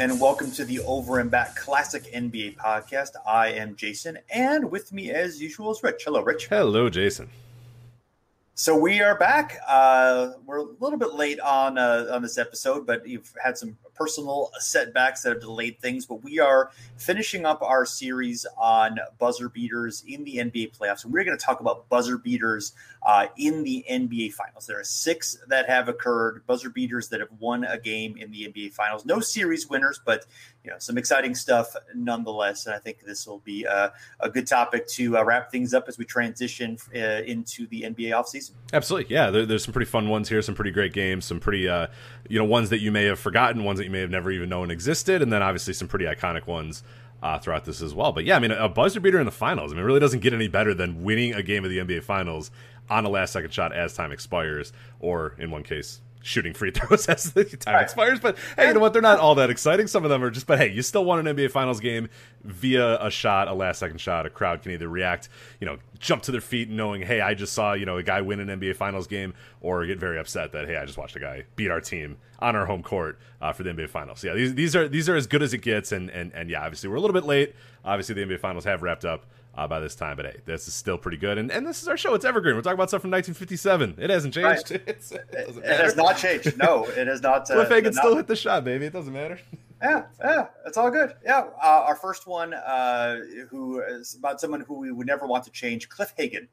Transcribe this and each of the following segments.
and welcome to the Over and Back Classic NBA podcast. I am Jason, and with me, as usual, is Rich. Hello, Rich. Hello, Jason. So we are back. Uh, we're a little bit late on uh, on this episode, but you've had some personal setbacks that have delayed things. But we are finishing up our series on buzzer beaters in the NBA playoffs, and we're going to talk about buzzer beaters uh, in the NBA Finals. There are six that have occurred, buzzer beaters that have won a game in the NBA Finals. No series winners, but you know some exciting stuff nonetheless. And I think this will be a, a good topic to uh, wrap things up as we transition uh, into the NBA offseason. Absolutely, yeah. There, there's some pretty fun ones here, some pretty great games, some pretty uh, you know ones that you may have forgotten, ones that you may have never even known existed, and then obviously some pretty iconic ones. Uh, throughout this as well, but yeah, I mean, a buzzer beater in the finals. I mean, it really doesn't get any better than winning a game of the NBA Finals on a last second shot as time expires, or in one case, shooting free throws as the time right. expires. But hey, you know what? They're not all that exciting. Some of them are just, but hey, you still won an NBA Finals game via a shot, a last second shot. A crowd can either react, you know, jump to their feet knowing, hey, I just saw, you know, a guy win an NBA Finals game, or get very upset that, hey, I just watched a guy beat our team on our home court uh, for the NBA Finals. So yeah, these, these are these are as good as it gets. And, and, and yeah, obviously we're a little bit late. Obviously the NBA Finals have wrapped up uh, by this time. But hey, this is still pretty good. And, and this is our show. It's evergreen. We're talking about stuff from 1957. It hasn't changed. Right. it, it has not changed. No, it has not. Uh, Cliff Hagan still hit the shot, baby. It doesn't matter. Yeah, yeah, it's all good. Yeah, uh, our first one, uh, who is about someone who we would never want to change, Cliff Hagan.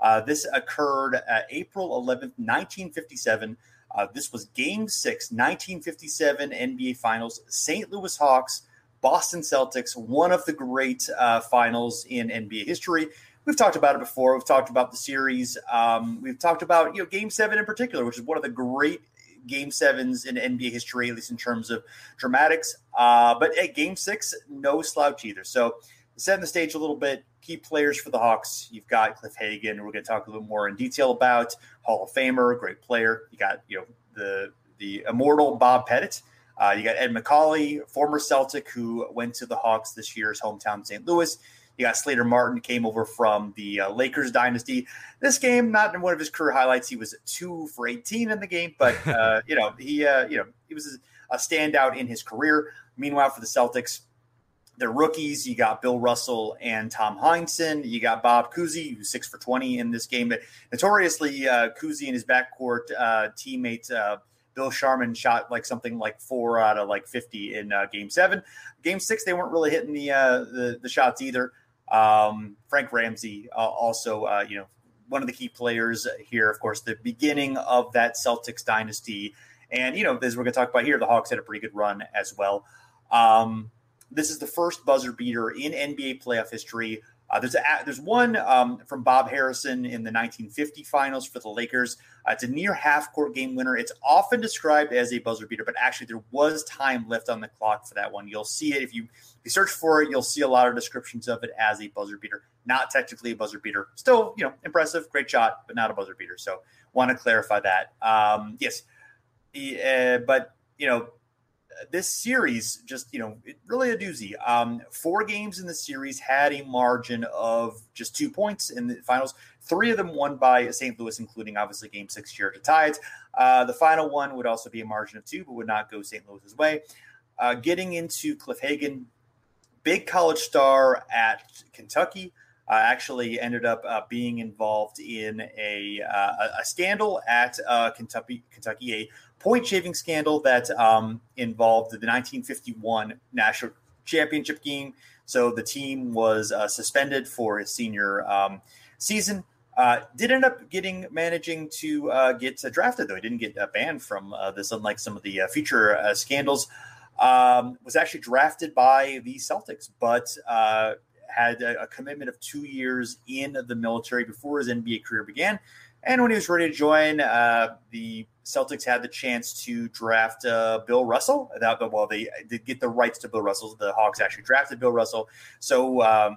Uh, this occurred April 11th, 1957. Uh, this was Game Six, 1957 NBA Finals. St. Louis Hawks Boston Celtics, one of the great uh, finals in NBA history. We've talked about it before. We've talked about the series. Um, we've talked about you know Game Seven in particular, which is one of the great Game Sevens in NBA history, at least in terms of dramatics. Uh, but at Game Six, no slouch either. So setting the stage a little bit. Key players for the Hawks. You've got Cliff Hagan. We're going to talk a little more in detail about Hall of Famer, great player. You got you know the the immortal Bob Pettit. Uh, you got Ed Macauley, former Celtic, who went to the Hawks this year's hometown, St. Louis. You got Slater Martin, came over from the uh, Lakers dynasty. This game, not in one of his career highlights, he was two for 18 in the game, but uh, you know he, uh, you know, he was a standout in his career. Meanwhile, for the Celtics, they're rookies. You got Bill Russell and Tom Heinsohn. You got Bob Cousy, who's six for 20 in this game. But notoriously, uh, Cousy and his backcourt uh, teammate uh, Bill Sharman shot like something like four out of like 50 in uh, game seven. Game six, they weren't really hitting the uh, the, the, shots either. Um, Frank Ramsey, uh, also, uh, you know, one of the key players here, of course, the beginning of that Celtics dynasty. And, you know, as we're going to talk about here, the Hawks had a pretty good run as well. Um, this is the first buzzer beater in NBA playoff history uh, there's a, there's one um, from Bob Harrison in the 1950 finals for the Lakers. Uh, it's a near half court game winner. It's often described as a buzzer beater, but actually there was time left on the clock for that one. You'll see it if you if you search for it. You'll see a lot of descriptions of it as a buzzer beater. Not technically a buzzer beater. Still, you know, impressive, great shot, but not a buzzer beater. So want to clarify that. Um, yes, uh, but you know this series just you know really a doozy. Um four games in the series had a margin of just two points in the finals. Three of them won by st louis including obviously game six here to it uh, the final one would also be a margin of two but would not go st louis's way. Uh, getting into Cliff Hagan, big college star at Kentucky. Uh, actually ended up uh, being involved in a, uh, a scandal at uh, Kentucky, Kentucky, a point shaving scandal that um, involved the 1951 national championship game. So the team was uh, suspended for his senior um, season. Uh, did end up getting managing to uh, get uh, drafted though. He didn't get uh, banned from uh, this, unlike some of the uh, future scandals. Um, was actually drafted by the Celtics, but had a, a, commitment of two years in the military before his NBA career began. And when he was ready to join, the Celtics had the chance to draft Bill Russell. That, well, they did get the rights to Bill Russell. The Hawks actually drafted Bill Russell. So um,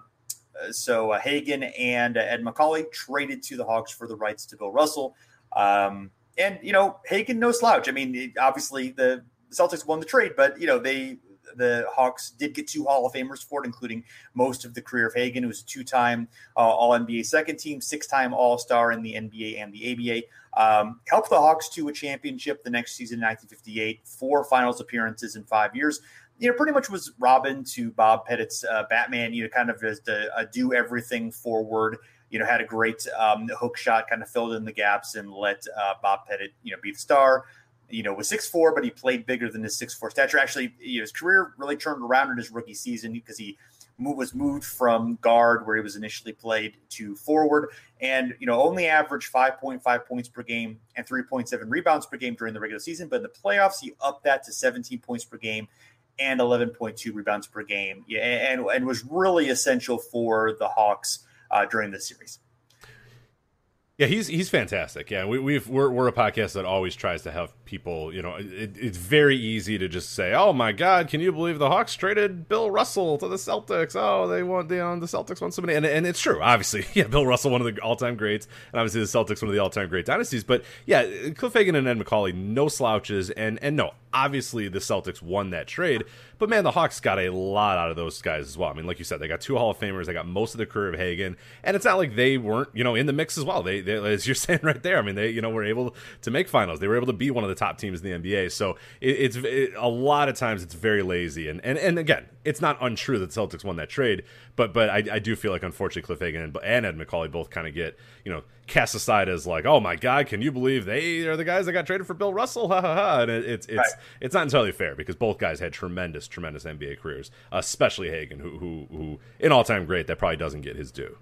so uh, Hagan and uh, Ed Macauley traded to the Hawks for the rights to Bill Russell. Um, and you know, Hagan no slouch. I mean, obviously the Celtics won the trade, but you know they the Hawks did get two Hall of Famers for it, including most of the career of Hagan, who was a two-time uh, All NBA second team, six-time All Star in the NBA and the ABA. Um, helped the Hawks to a championship the next season in 1958, four Finals appearances in five years you know, pretty much was Robin to Bob Pettit's uh, Batman. You know, kind of just a, a, do everything forward. You know, had a great um, hook shot, kind of filled in the gaps and let uh, Bob Pettit, you know, be the star. You know, was six four, but he played bigger than his six four stature. Actually, you know, his career really turned around in his rookie season because he was moved from guard where he was initially played to forward and you know only averaged 5.5 points per game and 3.7 rebounds per game during the regular season but in the playoffs he upped that to 17 points per game and 11.2 rebounds per game, yeah, and and was really essential for the Hawks uh, during this series. Yeah, he's he's fantastic. Yeah, we, we've we're we're a podcast that always tries to have people. You know, it, it's very easy to just say, "Oh my God, can you believe the Hawks traded Bill Russell to the Celtics? Oh, they want the um, the Celtics want somebody." And and it's true, obviously. Yeah, Bill Russell, one of the all time greats, and obviously the Celtics, one of the all time great dynasties. But yeah, Cliff Hagan and Ed Macauley, no slouches, and and no, obviously the Celtics won that trade. But man, the Hawks got a lot out of those guys as well. I mean, like you said, they got two Hall of Famers. They got most of the career of Hagan, and it's not like they weren't, you know, in the mix as well. They, they as you're saying right there. I mean, they, you know, were able to make finals. They were able to be one of the top teams in the NBA. So it, it's it, a lot of times it's very lazy. And and and again, it's not untrue that Celtics won that trade, but but I, I do feel like unfortunately Cliff Hagan and, and Ed Macauley both kind of get you know cast aside as like, oh my god, can you believe they are the guys that got traded for Bill Russell? Ha ha ha! And it, it's it's right. it's not entirely fair because both guys had tremendous tremendous NBA careers, especially Hagan, who who who an all time great that probably doesn't get his due.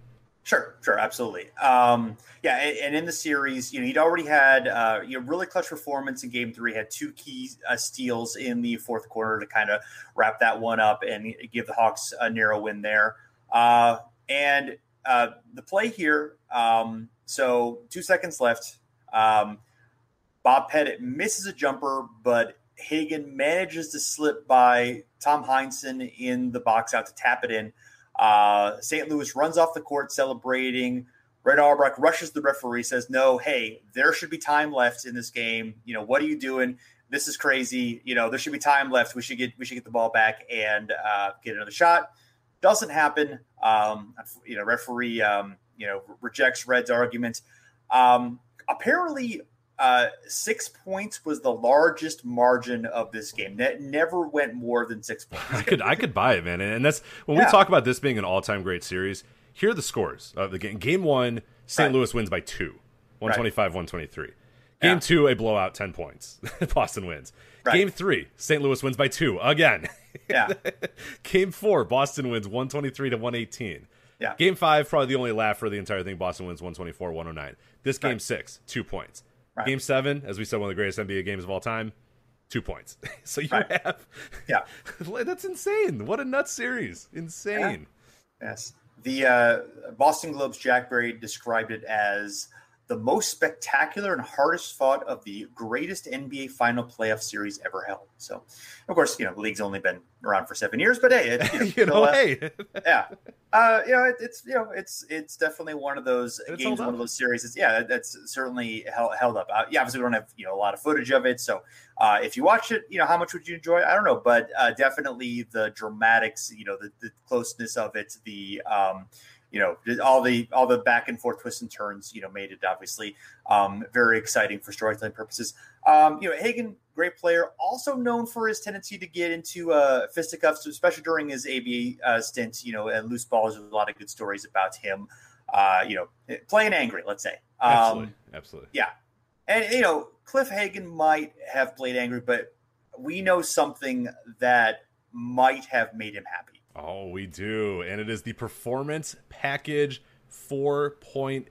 Sure, sure, absolutely. Um, yeah, and, and, in the series, you know, he'd already had uh, you know really clutch performance in Game Three. Had two key uh, steals in the fourth quarter to kind of wrap that one up and give the Hawks a narrow win there. Uh, and uh, the play here, um, so two seconds left. Um, Bob Pettit misses a jumper, but Hagan manages to slip by Tom Heinsohn in the box out to tap it in. Uh, St. Louis runs off the court celebrating. Red Auerbach rushes the referee, says, "No, hey, there should be time left in this game. You know what are you doing? This is crazy. You know there should be time left. We should get we should get the ball back and uh, get another shot." Doesn't happen. Um, you know, referee um, you know rejects Red's argument. Um, apparently, uh, six points was the largest margin of this game. That never went more than six points. I could I could buy it, man. And that's when yeah. we talk about this being an all time great series. Here are the scores of the game. Game one, St. Right. Louis wins by two, one twenty five, one twenty three. Game yeah. two, a blowout, ten points. Boston wins. Right. Game three, St. Louis wins by two again. Yeah. Game four, Boston wins one twenty three to one eighteen. Yeah. Game five, probably the only laugh for the entire thing. Boston wins 124 109. This game right. six, two points. Right. Game seven, as we said, one of the greatest NBA games of all time, two points. so you right. have. Yeah. that's insane. What a nut series. Insane. Yeah. Yes. The uh, Boston Globe's Jack Barry described it as the most spectacular and hardest fought of the greatest NBA final playoff series ever held. So, of course, you know, the league's only been around for seven years, but hey, it, you know, you know uh, hey, yeah, uh, you know, it, it's you know, it's it's definitely one of those it's games, one of those series. It's, yeah, that's certainly held, held up. Uh, yeah, obviously, we don't have you know a lot of footage of it, so uh, if you watch it, you know, how much would you enjoy? I don't know, but uh, definitely the dramatics, you know, the, the closeness of it, the um, you know all the all the back and forth twists and turns you know made it obviously um, very exciting for storytelling purposes um, you know hagan great player, also known for his tendency to get into uh, fisticuffs, especially during his ABA uh, stint. You know, and loose balls. There's a lot of good stories about him. Uh, you know, playing angry. Let's say. Um, absolutely, absolutely. Yeah, and you know, Cliff Hagan might have played angry, but we know something that might have made him happy. Oh, we do, and it is the performance package 4.0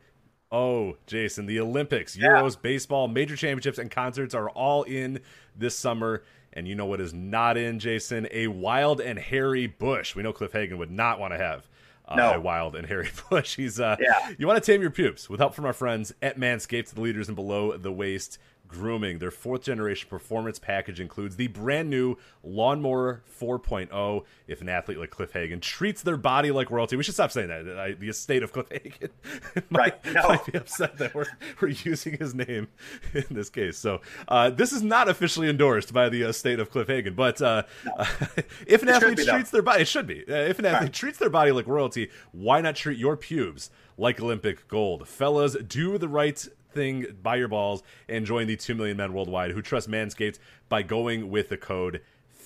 Oh, Jason, the Olympics, Euros, baseball, major championships, and concerts are all in this summer. And you know what is not in, Jason? A wild and hairy bush. We know Cliff Hagan would not want to have uh, no. a wild and hairy bush. He's uh, yeah. You want to tame your pubes with help from our friends at Manscaped, the leaders in below the waist Grooming. Their fourth generation performance package includes the brand new Lawnmower 4.0. If an athlete like Cliff Hagan treats their body like royalty, we should stop saying that. I, the estate of Cliff Hagan might, right. no. might, be upset that we're, we're using his name in this case. So uh, this is not officially endorsed by the estate of Cliff Hagan, but uh, no. if an it athlete treats their body, it should be. Uh, if an athlete right. treats their body like royalty, why not treat your pubes like Olympic gold? Fellas, do the right thing by your balls and join the 2 million men worldwide who trust Manscaped by going with the code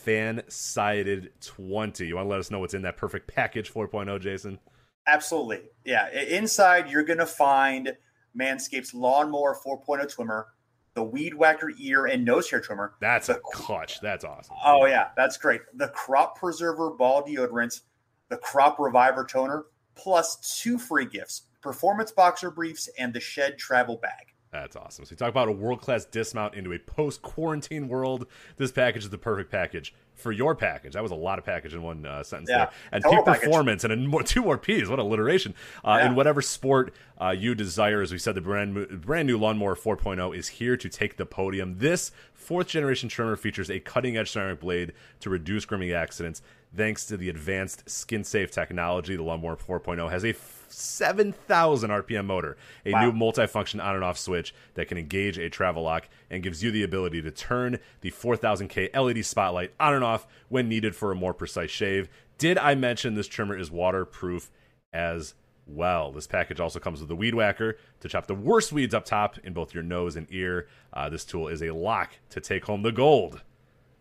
FANSIDED20. You want to let us know what's in that perfect package 4.0, Jason? Absolutely. Yeah. Inside, you're going to find Manscaped's Lawnmower 4.0 trimmer, the Weed Whacker ear and nose hair trimmer. That's the, a clutch. That's awesome. Oh, yeah. That's great. The Crop Preserver Ball Deodorant, the Crop Reviver Toner, plus two free gifts performance boxer briefs, and the shed travel bag. That's awesome. So you talk about a world class dismount into a post quarantine world. This package is the perfect package for your package. That was a lot of package in one uh, sentence yeah. there. And peak performance and more, two more P's. What alliteration! Uh, yeah. In whatever sport uh, you desire, as we said, the brand brand new Lawnmower 4.0 is here to take the podium. This fourth generation trimmer features a cutting edge ceramic blade to reduce grooming accidents. Thanks to the advanced skin safe technology, the Lawnmower 4.0 has a 7,000 RPM motor, a wow. new multifunction on and off switch that can engage a travel lock and gives you the ability to turn the 4000K LED spotlight on and off when needed for a more precise shave. Did I mention this trimmer is waterproof as well? This package also comes with a weed whacker to chop the worst weeds up top in both your nose and ear. Uh, this tool is a lock to take home the gold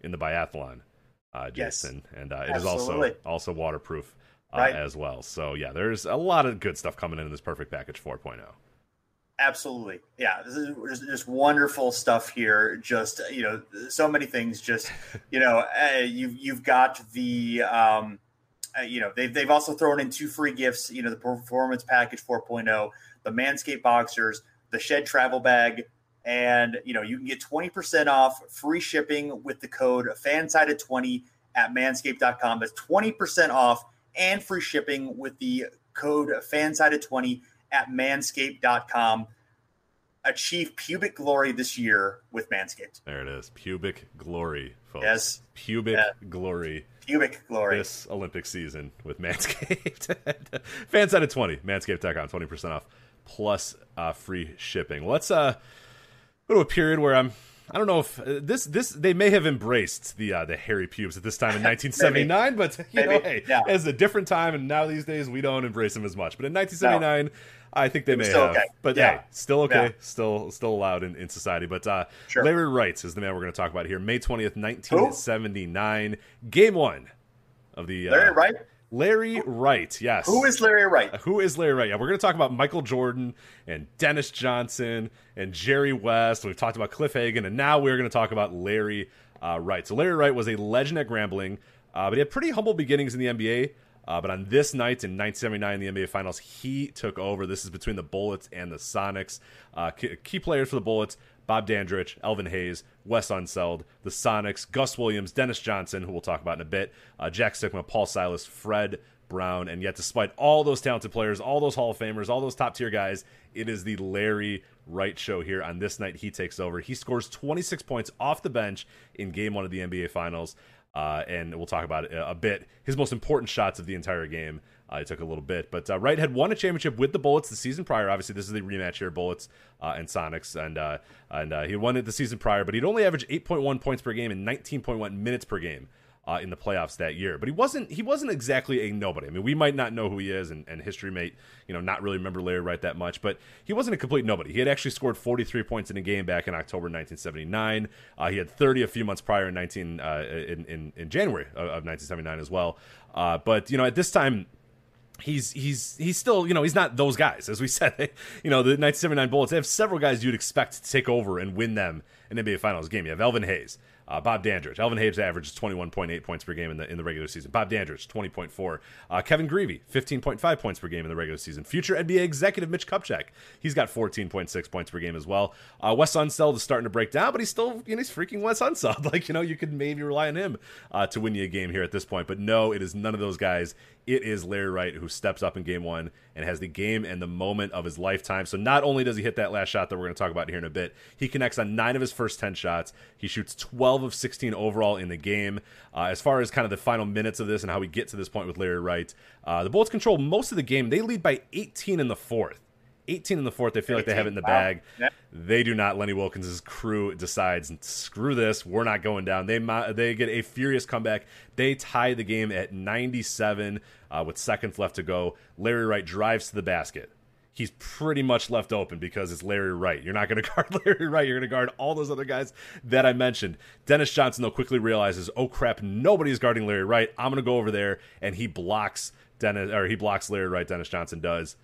in the biathlon. Uh, Jason, yes. and uh, it Absolutely. is also also waterproof right. as well. So yeah, there's a lot of good stuff coming in this perfect package 4.0. Absolutely, yeah. This is just wonderful stuff here. Just you know, so many things. Just you know, uh, you've you've got the um, uh, you know they've they've also thrown in two free gifts. You know, the performance package 4.0, the Manscaped boxers, the Shed travel bag, and you know you can get 20% off free shipping with the code fansided20 at manscaped.com. That's 20% off and free shipping with the code fansided20 at manscaped.com. Achieve pubic glory this year with Manscaped. There it is. Pubic glory, folks. Yes. Pubic yeah. glory. Pubic glory. This Olympic season with Manscaped. fansided20, manscaped.com, 20% off plus uh, free shipping. Let's uh, go to a period where I'm I don't know if uh, this this they may have embraced the uh, the hairy pubes at this time in 1979, but you Maybe. know, hey, yeah. it's a different time, and now these days we don't embrace them as much. But in 1979, no. I think they may have. Okay. But yeah, hey, still okay, yeah. still still allowed in, in society. But uh, sure. Larry Wright is the man we're going to talk about here. May 20th, 1979, Who? game one of the Larry uh, Wright. Larry Wright, yes. Who is Larry Wright? Who is Larry Wright? Yeah, we're going to talk about Michael Jordan and Dennis Johnson and Jerry West. We've talked about Cliff Hagan, and now we're going to talk about Larry uh, Wright. So Larry Wright was a legend at Grambling, uh, but he had pretty humble beginnings in the NBA. Uh, but on this night in 1979, the NBA Finals, he took over. This is between the Bullets and the Sonics. Uh, key, key players for the Bullets Bob Dandridge, Elvin Hayes, Wes Unseld, the Sonics, Gus Williams, Dennis Johnson, who we'll talk about in a bit, uh, Jack Sikma, Paul Silas, Fred Brown. And yet, despite all those talented players, all those Hall of Famers, all those top tier guys, it is the Larry Wright show here. On this night, he takes over. He scores 26 points off the bench in game one of the NBA Finals. Uh, and we'll talk about it a bit. His most important shots of the entire game. Uh, it took a little bit, but uh, Wright had won a championship with the Bullets the season prior. Obviously, this is the rematch here, Bullets uh, and Sonics, and uh, and uh, he won it the season prior. But he'd only averaged 8.1 points per game and 19.1 minutes per game uh, in the playoffs that year. But he wasn't he wasn't exactly a nobody. I mean, we might not know who he is, and, and history may you know not really remember Larry Wright that much, but he wasn't a complete nobody. He had actually scored 43 points in a game back in October 1979. Uh, he had 30 a few months prior in 19 uh, in, in, in January of, of 1979 as well. But you know at this time he's he's he's still you know he's not those guys as we said you know the 1979 bullets they have several guys you'd expect to take over and win them an nba finals game you have elvin hayes uh, Bob Dandridge. Elvin Hayes averages 21.8 points per game in the in the regular season. Bob Dandridge, 20.4. Uh, Kevin Grevey, 15.5 points per game in the regular season. Future NBA executive Mitch Kupchak, he's got 14.6 points per game as well. Uh, Wes Unseld is starting to break down, but he's still, you know, he's freaking Wes Unseld. Like, you know, you could maybe rely on him uh, to win you a game here at this point. But no, it is none of those guys. It is Larry Wright who steps up in game one and has the game and the moment of his lifetime. So not only does he hit that last shot that we're going to talk about here in a bit, he connects on nine of his first 10 shots. He shoots 12 of 16 overall in the game. Uh, as far as kind of the final minutes of this and how we get to this point with Larry Wright, uh, the Bullets control most of the game. They lead by 18 in the fourth. 18 in the fourth. They feel 18. like they have it in the wow. bag. They do not. Lenny Wilkens' crew decides, screw this. We're not going down. They they get a furious comeback. They tie the game at 97 uh, with seconds left to go. Larry Wright drives to the basket. He's pretty much left open because it's Larry Wright. You're not going to guard Larry Wright. You're going to guard all those other guys that I mentioned. Dennis Johnson, though, quickly realizes, oh crap, nobody's guarding Larry Wright. I'm going to go over there, and he blocks Dennis, or he blocks Larry Wright. Dennis Johnson does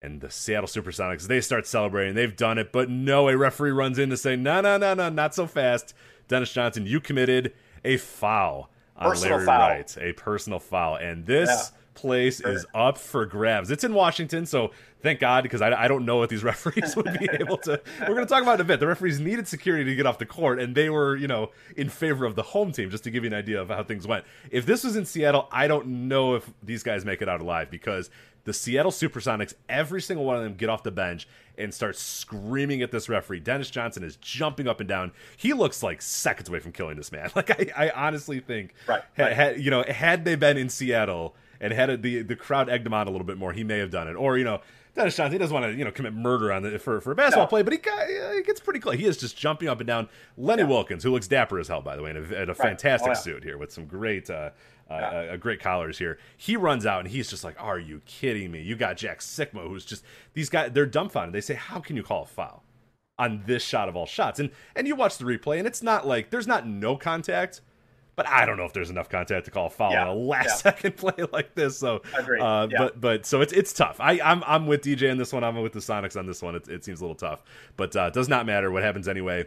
and the Seattle Supersonics, they start celebrating. They've done it, but no, a referee runs in to say, no, no, no, no, not so fast. Dennis Johnson, you committed a foul on personal Larry foul. Wright, a personal foul. And this yeah. place sure. is up for grabs. It's in Washington, so thank God, because I, I don't know what these referees would be able to. We're going to talk about it in a bit. The referees needed security to get off the court, and they were, you know, in favor of the home team, just to give you an idea of how things went. If this was in Seattle, I don't know if these guys make it out alive because the Seattle Supersonics, every single one of them get off the bench and start screaming at this referee. Dennis Johnson is jumping up and down. He looks like seconds away from killing this man. Like I, I honestly think, right, right. Had, you know, had they been in Seattle and had the the crowd egged him on a little bit more, he may have done it. Or you know, Dennis Johnson, he doesn't want to, you know, commit murder on the for, for a basketball no. play, but he, got, he gets pretty close. He is just jumping up and down. Lenny yeah. Wilkens, who looks dapper as hell, by the way, in a, in a right. fantastic oh, yeah. suit here with some great uh, uh, a great collars here. He runs out and he's just like, "Are you kidding me? You got Jack Sikma, who's just these guys. They're dumbfounded. They say, "How can you call a foul on this shot of all shots?" And and you watch the replay, and it's not like there's not no contact, but I don't know if there's enough contact to call a foul yeah, on a last yeah. second play like this. So, uh, yeah. but but so it's it's tough. I I'm I'm with DJ on this one. I'm with the Sonics on this one. It, it seems a little tough, but uh, does not matter what happens anyway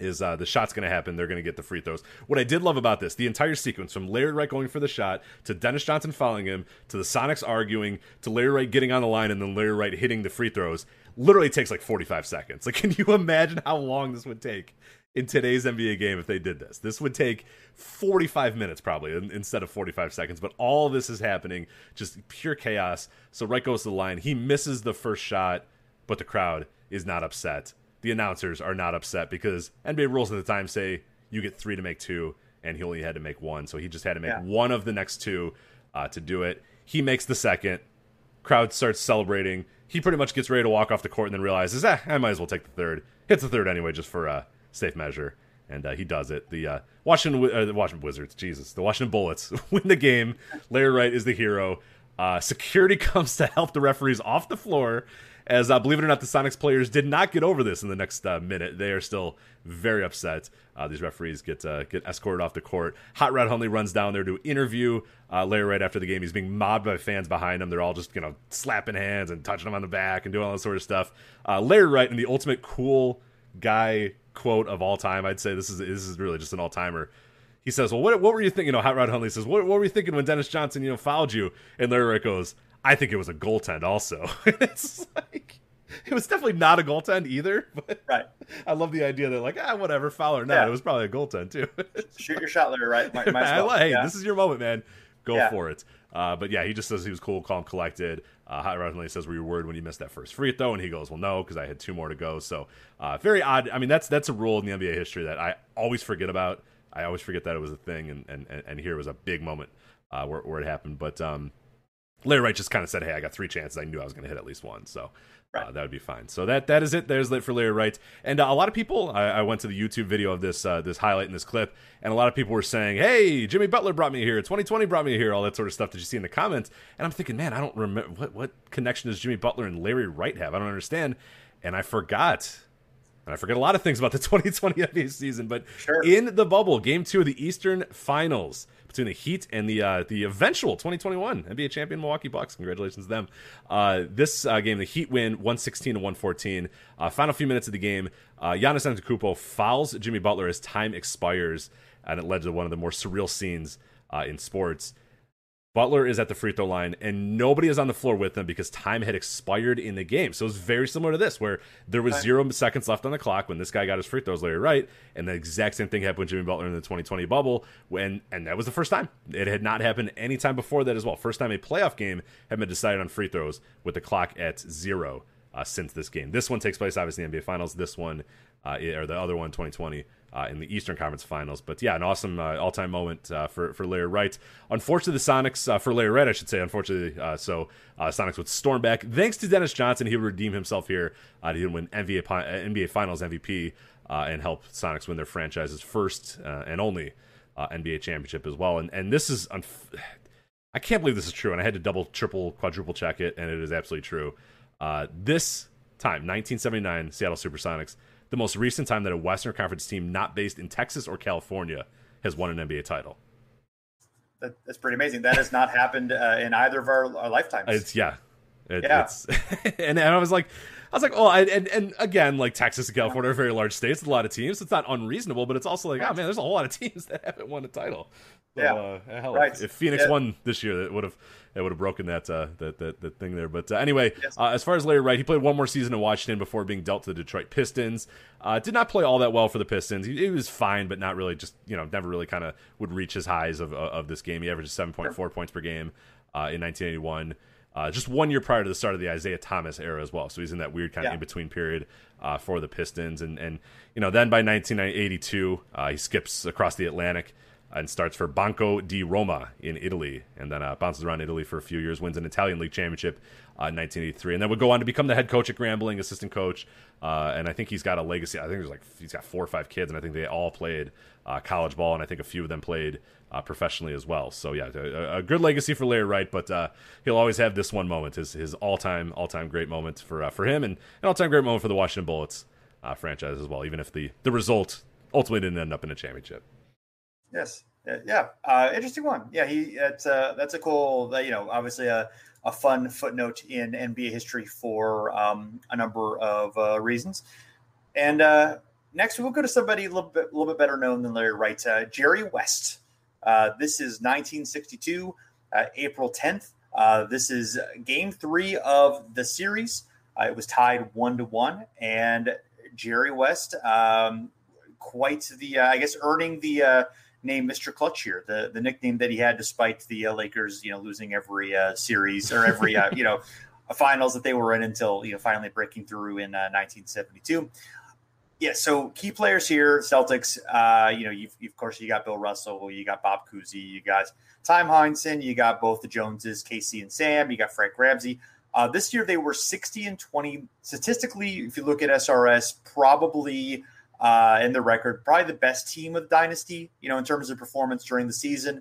is uh, the shot's going to happen. They're going to get the free throws. What I did love about this, the entire sequence from Larry Wright going for the shot to Dennis Johnson following him to the Sonics arguing to Larry Wright getting on the line and then Larry Wright hitting the free throws, literally takes like 45 seconds. Like, can you imagine how long this would take in today's NBA game if they did this? This would take 45 minutes probably instead of 45 seconds. But all this is happening, just pure chaos. So Wright goes to the line. He misses the first shot, but the crowd is not upset the announcers are not upset because NBA rules at the time say you get three to make two, and he only had to make one, so he just had to make yeah. one of the next two uh, to do it. He makes the second. Crowd starts celebrating. He pretty much gets ready to walk off the court and then realizes, ah, I might as well take the third. Hits the third anyway, just for uh, safe measure, and uh, he does it. The uh, Washington, uh, the Washington Wizards, Jesus, the Washington Bullets win the game. Larry Wright is the hero. Uh, security comes to help the referees off the floor as uh, believe it or not, the Sonics players did not get over this in the next uh, minute. They are still very upset. These referees get get escorted off the court. Hot Rod Hundley runs down there to interview Larry right after the game. He's being mobbed by fans behind him. They're all just you know slapping hands and touching him on the back and doing all that sort of stuff. Larry Wright in the ultimate cool guy quote of all time. I'd say this is this is really just an all timer he says, "Well, what, what were you thinking?" You know, Hot Rod Hundley says, what, "What were you thinking when Dennis Johnson, you know, fouled you?" And Larry Wright goes, I think it was a goaltend also. it's like it was definitely not a goaltend either. But right. I love the idea that like ah whatever foul or not, yeah. it was probably a goaltend too. Shoot your shot, Larry. Right. Might, might well. Hey, yeah. this is your moment, man. Go yeah. for it. Uh, but yeah, he just says he was cool, calm, collected. Uh, Hot Rod says, "Were you worried when you missed that first free throw?" And he goes, "Well, no, because I had two more to go." So uh, very odd. I mean, that's that's a rule in the NBA history that I always forget about. I always forget that it was a thing, and and and here was a big moment uh, where where it happened. But um, Larry Wright just kind of said, "Hey, I got three chances. I knew I was going to hit at least one." So Right. uh, that would be fine. So that that is it. There's lit for Larry Wright, and uh, a lot of people. I, I went to the YouTube video of this uh, this highlight in this clip, and a lot of people were saying, "Hey, Jimmy Butler brought me here. 2020 brought me here. All that sort of stuff that you see in the comments." And I'm thinking, man, I don't remember what what connection does Jimmy Butler and Larry Wright have? I don't understand. And I forgot. And I forget a lot of things about the 2020 NBA season, but Sure. in the bubble, game two of the Eastern Finals between the Heat and the uh, the eventual 2021 NBA champion Milwaukee Bucks. Congratulations to them. Uh, this uh, game, the Heat win 116 to 114. Uh, final few minutes of the game, uh, Giannis Antetokounmpo fouls Jimmy Butler as time expires, and it led to one of the more surreal scenes uh, in sports. Butler is at the free throw line, and nobody is on the floor with him because time had expired in the game. So it was very similar to this, where there was zero seconds left on the clock when this guy got his free throws, Larry Wright, and the exact same thing happened with Jimmy Butler in the 2020 bubble. When and that was the first time it had not happened any time before that as well. First time a playoff game had been decided on free throws with the clock at zero uh, since this game. This one takes place obviously in the NBA Finals. This one, uh, or the other one, 2020, uh, in the Eastern Conference Finals. But yeah, an awesome uh, all-time moment uh, for for Larry Wright. Unfortunately, the Sonics uh, for Larry Wright, I should say. Unfortunately, uh, so uh, Sonics would storm back. Thanks to Dennis Johnson, he would redeem himself here. Uh, he win NBA NBA Finals MVP and help Sonics win their franchise's first and only NBA championship as well. And and this is. Unf- I can't believe this is true, and I had to double, triple, quadruple check it, and it is absolutely true. This time, 1979, Seattle SuperSonics, the most recent time that a Western Conference team not based in Texas or California has won an NBA title. That, that's pretty amazing. That has not happened uh, in either of our, our lifetimes. It's yeah, It- Yeah. It's, and, and I was like, I was like, oh, I, and and again, like Texas and California are very large states with a lot of teams. It's not unreasonable, but it's also like, oh man, there's a whole lot of teams that haven't won a title. So, Yeah. uh, hell, Right. if, if Phoenix Yeah. won this year, it would have it would have broken that uh, that, that that thing there. But uh, anyway, Yes. uh, as far as Larry Wright, he played one more season in Washington before being dealt to the Detroit Pistons. Uh, did not play all that well for the Pistons. He, he was fine, but not really. Just you know, never really kind of would reach his highs of of this game. He averaged seven point four points per game uh, in 1981. Uh, just one year prior to the start of the Isiah Thomas era as well, so he's in that weird kind of Yeah. in between period uh, for the Pistons, and and you know then by 1982 uh, he skips across the Atlantic and starts for Banco di Roma in Italy, and then uh, bounces around Italy for a few years, wins an Italian League championship uh, in 1983, and then would go on to become the head coach at Grambling, assistant coach, uh, and I think he's got a legacy. I think there's like he's got four or five kids, and I think they all played uh, college ball, and I think a few of them played uh, professionally as well. So yeah, a, a good legacy for Larry Wright, but uh, he'll always have this one moment, his his all time all time great moment for for him, and an all time great moment for the Washington Bullets franchise as well, even if the the result ultimately didn't end up in a championship. Yes. Yeah. yeah. Uh, interesting one. Yeah. He. That's uh, that's a cool. Uh, you know, obviously a, a fun footnote in NBA history for um, a number of uh, reasons. And uh, next, we'll go to somebody a little bit, a little bit better known than Larry Wright, uh, Jerry West. Uh, this is 1962, uh, April 10th. Uh, this is Game Three of the series. Uh, it was tied one to one, and Jerry West, um, quite the, uh, I guess, earning the uh, name Mr. Clutch here, the the nickname that he had despite the uh, Lakers, you know, losing every uh, series or every uh, you know finals that they were in until you know finally breaking through in uh, 1972. Yeah, so key players here, Celtics. Uh, you know, you've, of course you got Bill Russell, you got Bob Cousy, you got Tom Heinsohn, you got both the Joneses, Casey and Sam, you got Frank Ramsey. Uh, this year they were 60 and 20. Statistically, if you look at SRS, probably uh, in the record, probably the best team of the dynasty, you know, in terms of performance during the season.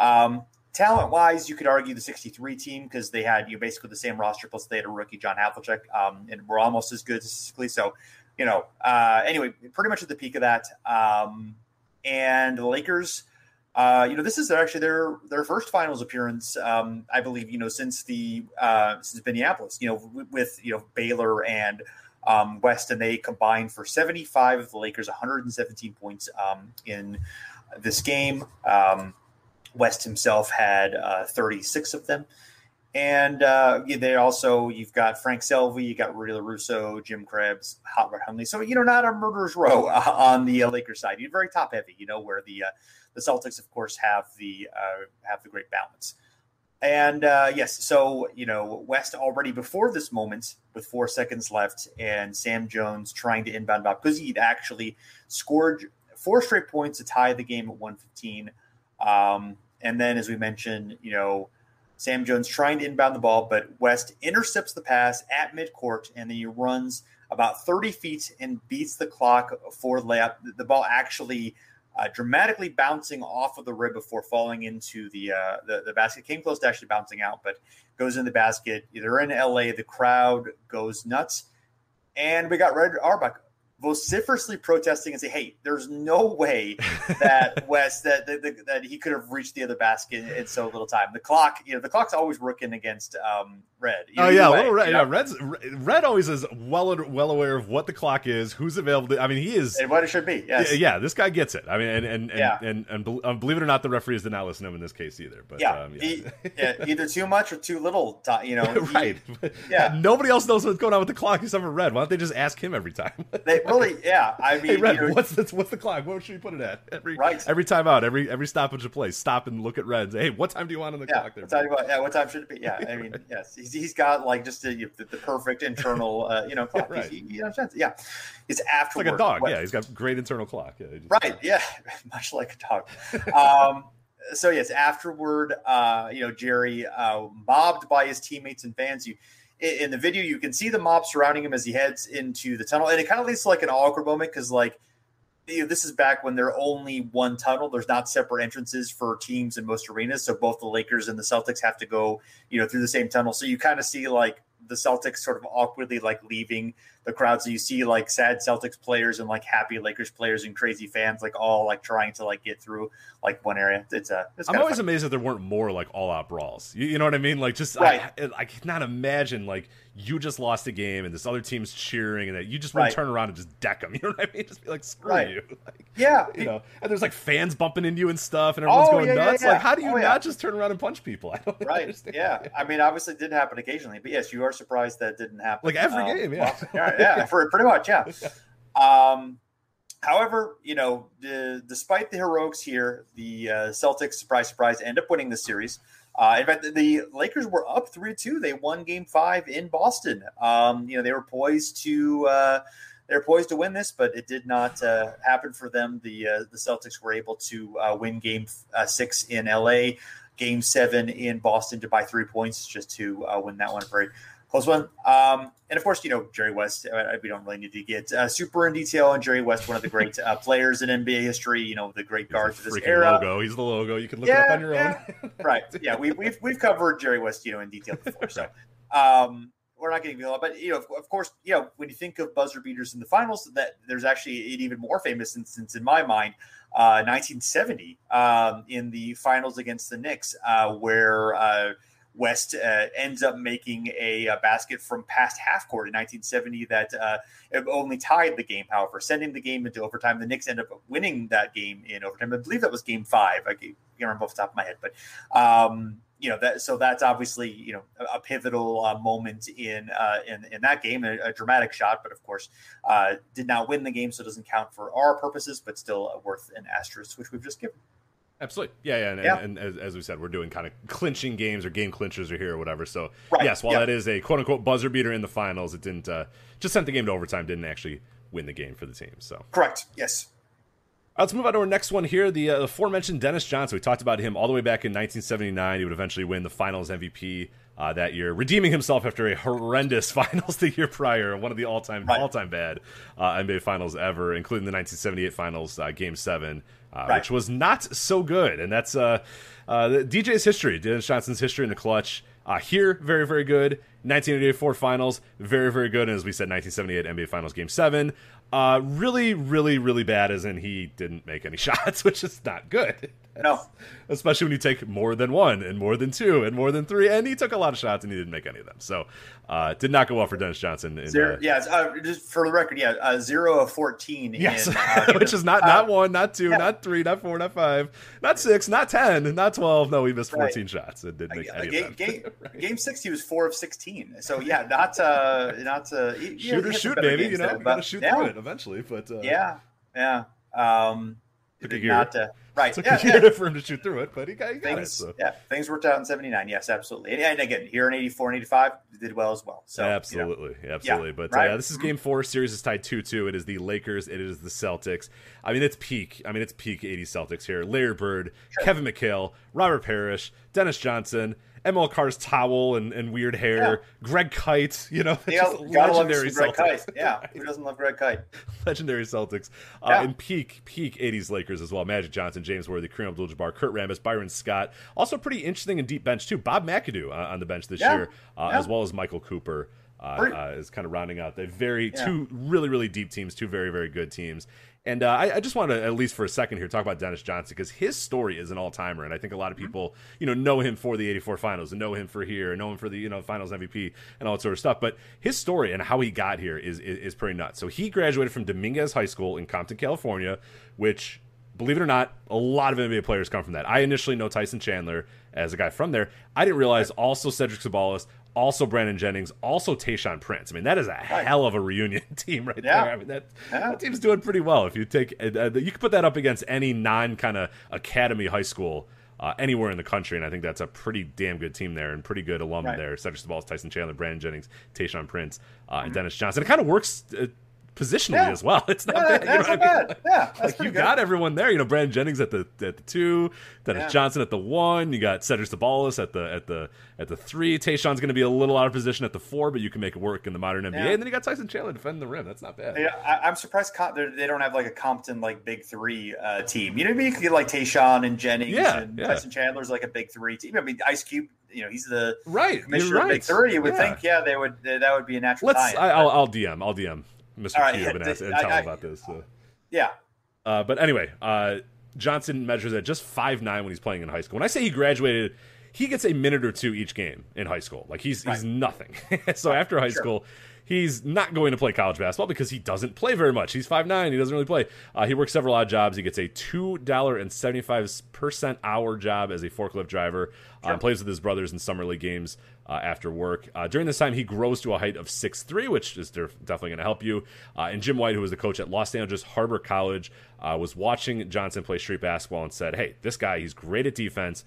Um, talent wise, you could argue the 63 team because they had you know, basically the same roster, plus they had a rookie, John Havlicek, um, and were almost as good statistically. So, you know, uh, anyway, pretty much at the peak of that. Um, and the Lakers, uh, you know, this is actually their their first finals appearance, um, I believe, you know, since the uh, since Minneapolis, you know, with, with you know Baylor and um, West, and they combined for 75 of the Lakers, 117 points um, in this game. Um, West himself had uh, 36 of them. And uh, they also, you've got Frank Selvy, you got Rudy LaRusso, Jim Krebs, Hot Rod Hundley. So, you know, not a murderer's row uh, on the uh, Lakers side. You're very top heavy, you know, where the uh, the Celtics, of course, have the uh, have the great balance. And uh, yes, so you know, West already before this moment, with four seconds left, and Sam Jones trying to inbound Bob because he'd actually scored four straight points to tie the game at 115. Um, and then, as we mentioned, you know, Sam Jones trying to inbound the ball, but West intercepts the pass at midcourt, and then he runs about 30 feet and beats the clock for layup. The ball actually uh, dramatically bouncing off of the rib before falling into the, uh, the, the basket. Came close to actually bouncing out, but goes in the basket. They're in LA. The crowd goes nuts, and we got Red Auerbach vociferously protesting and say, "Hey, there's no way that West that, that that, he could have reached the other basket in, in, so little time. The clock, you know, the clock's always working against um, Red. oh yeah, way, little Red. You know? Yeah, Red's Red always is well well aware of what the clock is, who's available. I mean, he is and what it should be. Yes. Yeah, yeah, this guy gets it. I mean, and and and, yeah. and, and, and, um, believe it or not, the referees did not listen to him in this case either. But yeah, um, yeah. He, yeah either too much or too little. You know, right? He, yeah, nobody else knows what's going on with the clock except for Red. Why don't they just ask him every time? they really, yeah. I mean, hey, Red, you know, what's the what's the clock? What should we put it at? Every right. every time out, every every stoppage of play, stop and look at Red. Say, hey, what time do you want on the yeah, clock? There, what time, yeah, what time should it be? Yeah, I mean, yes, he's, he's got like just a, the, the, perfect internal, uh, you know, clock. right. He, he, yeah, it's after like a dog. Yeah, he's got great internal clock. Yeah, just, right. Yeah, much like a dog. Um, so yes, afterward, uh, you know, Jerry uh, mobbed by his teammates and fans. You in the video, you can see the mob surrounding him as he heads into the tunnel, and it kind of leads to like an awkward moment because like you know, this is back when there only one tunnel. There's not separate entrances for teams in most arenas, so both the Lakers and the Celtics have to go, you know, through the same tunnel. So you kind of see like the Celtics sort of awkwardly like leaving the crowd. So you see like sad Celtics players and like happy Lakers players and crazy fans like all like trying to like get through like one area. It's a. It's I'm always fun. amazed that there weren't more like all out brawls. You, you, know what I mean? Like just right. I, I cannot imagine like you just lost a game and this other team's cheering and that you just want right. to turn around and just deck them. You know what I mean? Just be like screw right. you. Like, yeah. You know, and there's like fans bumping into you and stuff, and everyone's oh, going yeah, nuts. Yeah, yeah. Like how do you oh, not just turn around and punch people? I don't right. understand. Yeah. I mean, obviously, it did happen occasionally, but yes, you are surprised that didn't happen. Like every um, game, yeah. Well, yeah, for pretty much, yeah. Um, however, you know, the, despite the heroics here, the uh, Celtics, surprise, surprise, end up winning the series. Uh, in fact, the Lakers were up three two. They won Game Five in Boston. Um, you know, they were poised to uh, they were poised to win this, but it did not uh, happen for them. The uh, the Celtics were able to uh, win Game uh, Six in LA, Game Seven in Boston to buy three points just to win that one. Very close one. Um, and of course, you know Jerry West. Uh, we don't really need to get uh, super in detail on Jerry West, one of the great uh, players in NBA history. You know the great guards of this era. Logo. He's the logo. You can look yeah, it up on your yeah. own. right. Yeah, we, have we've we've covered Jerry West, you know, in detail before. So. Um, we're not getting a lot, but you know, of, of, course, you know, when you think of buzzer beaters in the finals, that there's actually an even more famous instance in my mind, uh, 1970 um, in the finals against the Knicks, uh, where uh, West uh, ends up making a, a, basket from past half court in 1970 that uh, only tied the game. However, sending the game into overtime, the Knicks end up winning that game in overtime. I believe that was Game Five. I can't remember off the top of my head, but um, you know that. So that's obviously you know a, pivotal uh, moment in, uh, in in that game, a, a dramatic shot, but of course uh, did not win the game, so it doesn't count for our purposes, but still worth an asterisk, which we've just given. Absolutely. Yeah, yeah. And, yeah. and, and as, as, we said, we're doing kind of clinching games or game clinchers are here or whatever. So, right. yes, while that is a quote unquote buzzer beater in the finals, it didn't uh, just sent the game to overtime, didn't actually win the game for the team. So, correct. Yes. Right, let's move on to our next one here. The uh, aforementioned Dennis Johnson. We talked about him all the way back in 1979. He would eventually win the finals MVP. Uh, that year, redeeming himself after a horrendous finals the year prior, one of the all-time right. all-time bad uh, NBA finals ever, including the 1978 finals, uh, Game Seven, uh, right. which was not so good. And that's uh, uh, DJ's history, Dennis Johnson's history in the clutch. Uh, here, very, very good. 1984 finals, very, very good. And as we said, 1978 NBA Finals Game 7. Uh, really, really, really bad, as in he didn't make any shots, which is not good. No. Especially when you take more than one and more than two and more than three. And he took a lot of shots and he didn't make any of them. So uh, did not go well for Dennis Johnson. In, zero, uh, yeah, uh, just for the record, yeah, uh, zero of 14. Yes. In, uh, Which is not, not uh, one, not two, yeah. not three, not four, not five, not six, not 10, not 12. No, he missed 14 right. shots and didn't make any game, of them. Game, right. game six, he was four of 16. So yeah, not, uh, not, uh, he, shoot or shoot, baby. You know, there, gotta shoot yeah. through it eventually. But yeah, yeah. Um, a year. Right. Took yeah, a year yeah. for him to shoot through it, but he got, he got things, it. So. Yeah, things worked out in '79. Yes, absolutely. And, and, again, here in '84 and '85, did well as well. So absolutely, you know. absolutely. Yeah, but uh, right? uh, this is Game Four. Series is tied two-two. It is the Lakers. It is the Celtics. I mean, it's peak. I mean, it's peak '80 Celtics here. Larry Bird, sure. Kevin McHale, Robert Parish, Dennis Johnson, ML Carr's towel and, and weird hair. Yeah. Greg Kite, you know, yeah, legendary Greg Kite. Yeah, who doesn't love Greg Kite? legendary Celtics. Uh, yeah. And peak peak '80s Lakers as well. Magic Johnson, James Worthy, Kareem Abdul-Jabbar, Kurt Rambis, Byron Scott. Also pretty interesting and deep bench too. Bob McAdoo uh, on the bench this year, uh, as well as Michael Cooper. Uh, uh, is kind of rounding out the very two really really deep teams, two very very good teams. And uh, I, I, just want to, at least for a second here, talk about Dennis Johnson because his story is an all timer, and I think a lot of mm-hmm. people, you know, know him for the '84 Finals and know him for here, and know him for the you know Finals MVP and all that sort of stuff. But his story and how he got here is, is, is pretty nuts. So he graduated from Dominguez High School in Compton, California, which believe it or not, a lot of NBA players come from that. I initially know Tyson Chandler as a guy from there. I didn't realize also Cedric Ceballos, also Brandon Jennings, also Tayshaun Prince. I mean, that is a hell of a reunion team right yeah. there. I mean, that, yeah. that, team's doing pretty well. If you take, uh, uh you can put that up against any non kind of academy high school. Uh, anywhere in the country, and I think that's a pretty damn good team there, and pretty good alum right. there. Cedric Ceballos, Tyson Chandler, Brandon Jennings, Tayshaun Prince, uh, mm-hmm. and Dennis Johnson. It kind of works uh, positionally yeah. as well. It's not yeah, bad. You know not bad. yeah, like you good. got everyone there. You know, Brandon Jennings at the at the two, Dennis yeah. Johnson at the one. You got Cedric Ceballos at the at the at the three. Tayshaun's going to be a little out of position at the four, but you can make it work in the modern NBA. And then you got Tyson Chandler defending the rim. That's not bad. Yeah, I, am surprised they don't have like a Compton like big three uh, team. You know what I mean? You could get like Tayshaun and Jennings and Tyson Chandler's like a big three team. I mean, Ice Cube you know he's the right commissioner right. of Big Three. You would yeah. think, yeah, they would that would be a natural. Let's. I, will I'll DM. I'll DM. Mr. Right, Cube and, ask, and tell I, him about this. So. Yeah. Uh, but anyway, uh, Johnson measures at just five nine when he's playing in high school. When I say he graduated, he gets a minute or two each game in high school. Like he's right. he's nothing. so after high sure. school, he's not going to play college basketball because he doesn't play very much. He's five nine. He doesn't really play. Uh, he works several odd jobs. He gets a two dollar and seventy five percent hour job as a forklift driver. Uh, sure. plays with his brothers in summer league games uh, after work. Uh, during this time, he grows to a height of six three, which is definitely going to help you. Uh, and Jim White, who was the coach at Los Angeles Harbor College, uh, was watching Johnson play street basketball and said, "Hey, this guy, he's great at defense."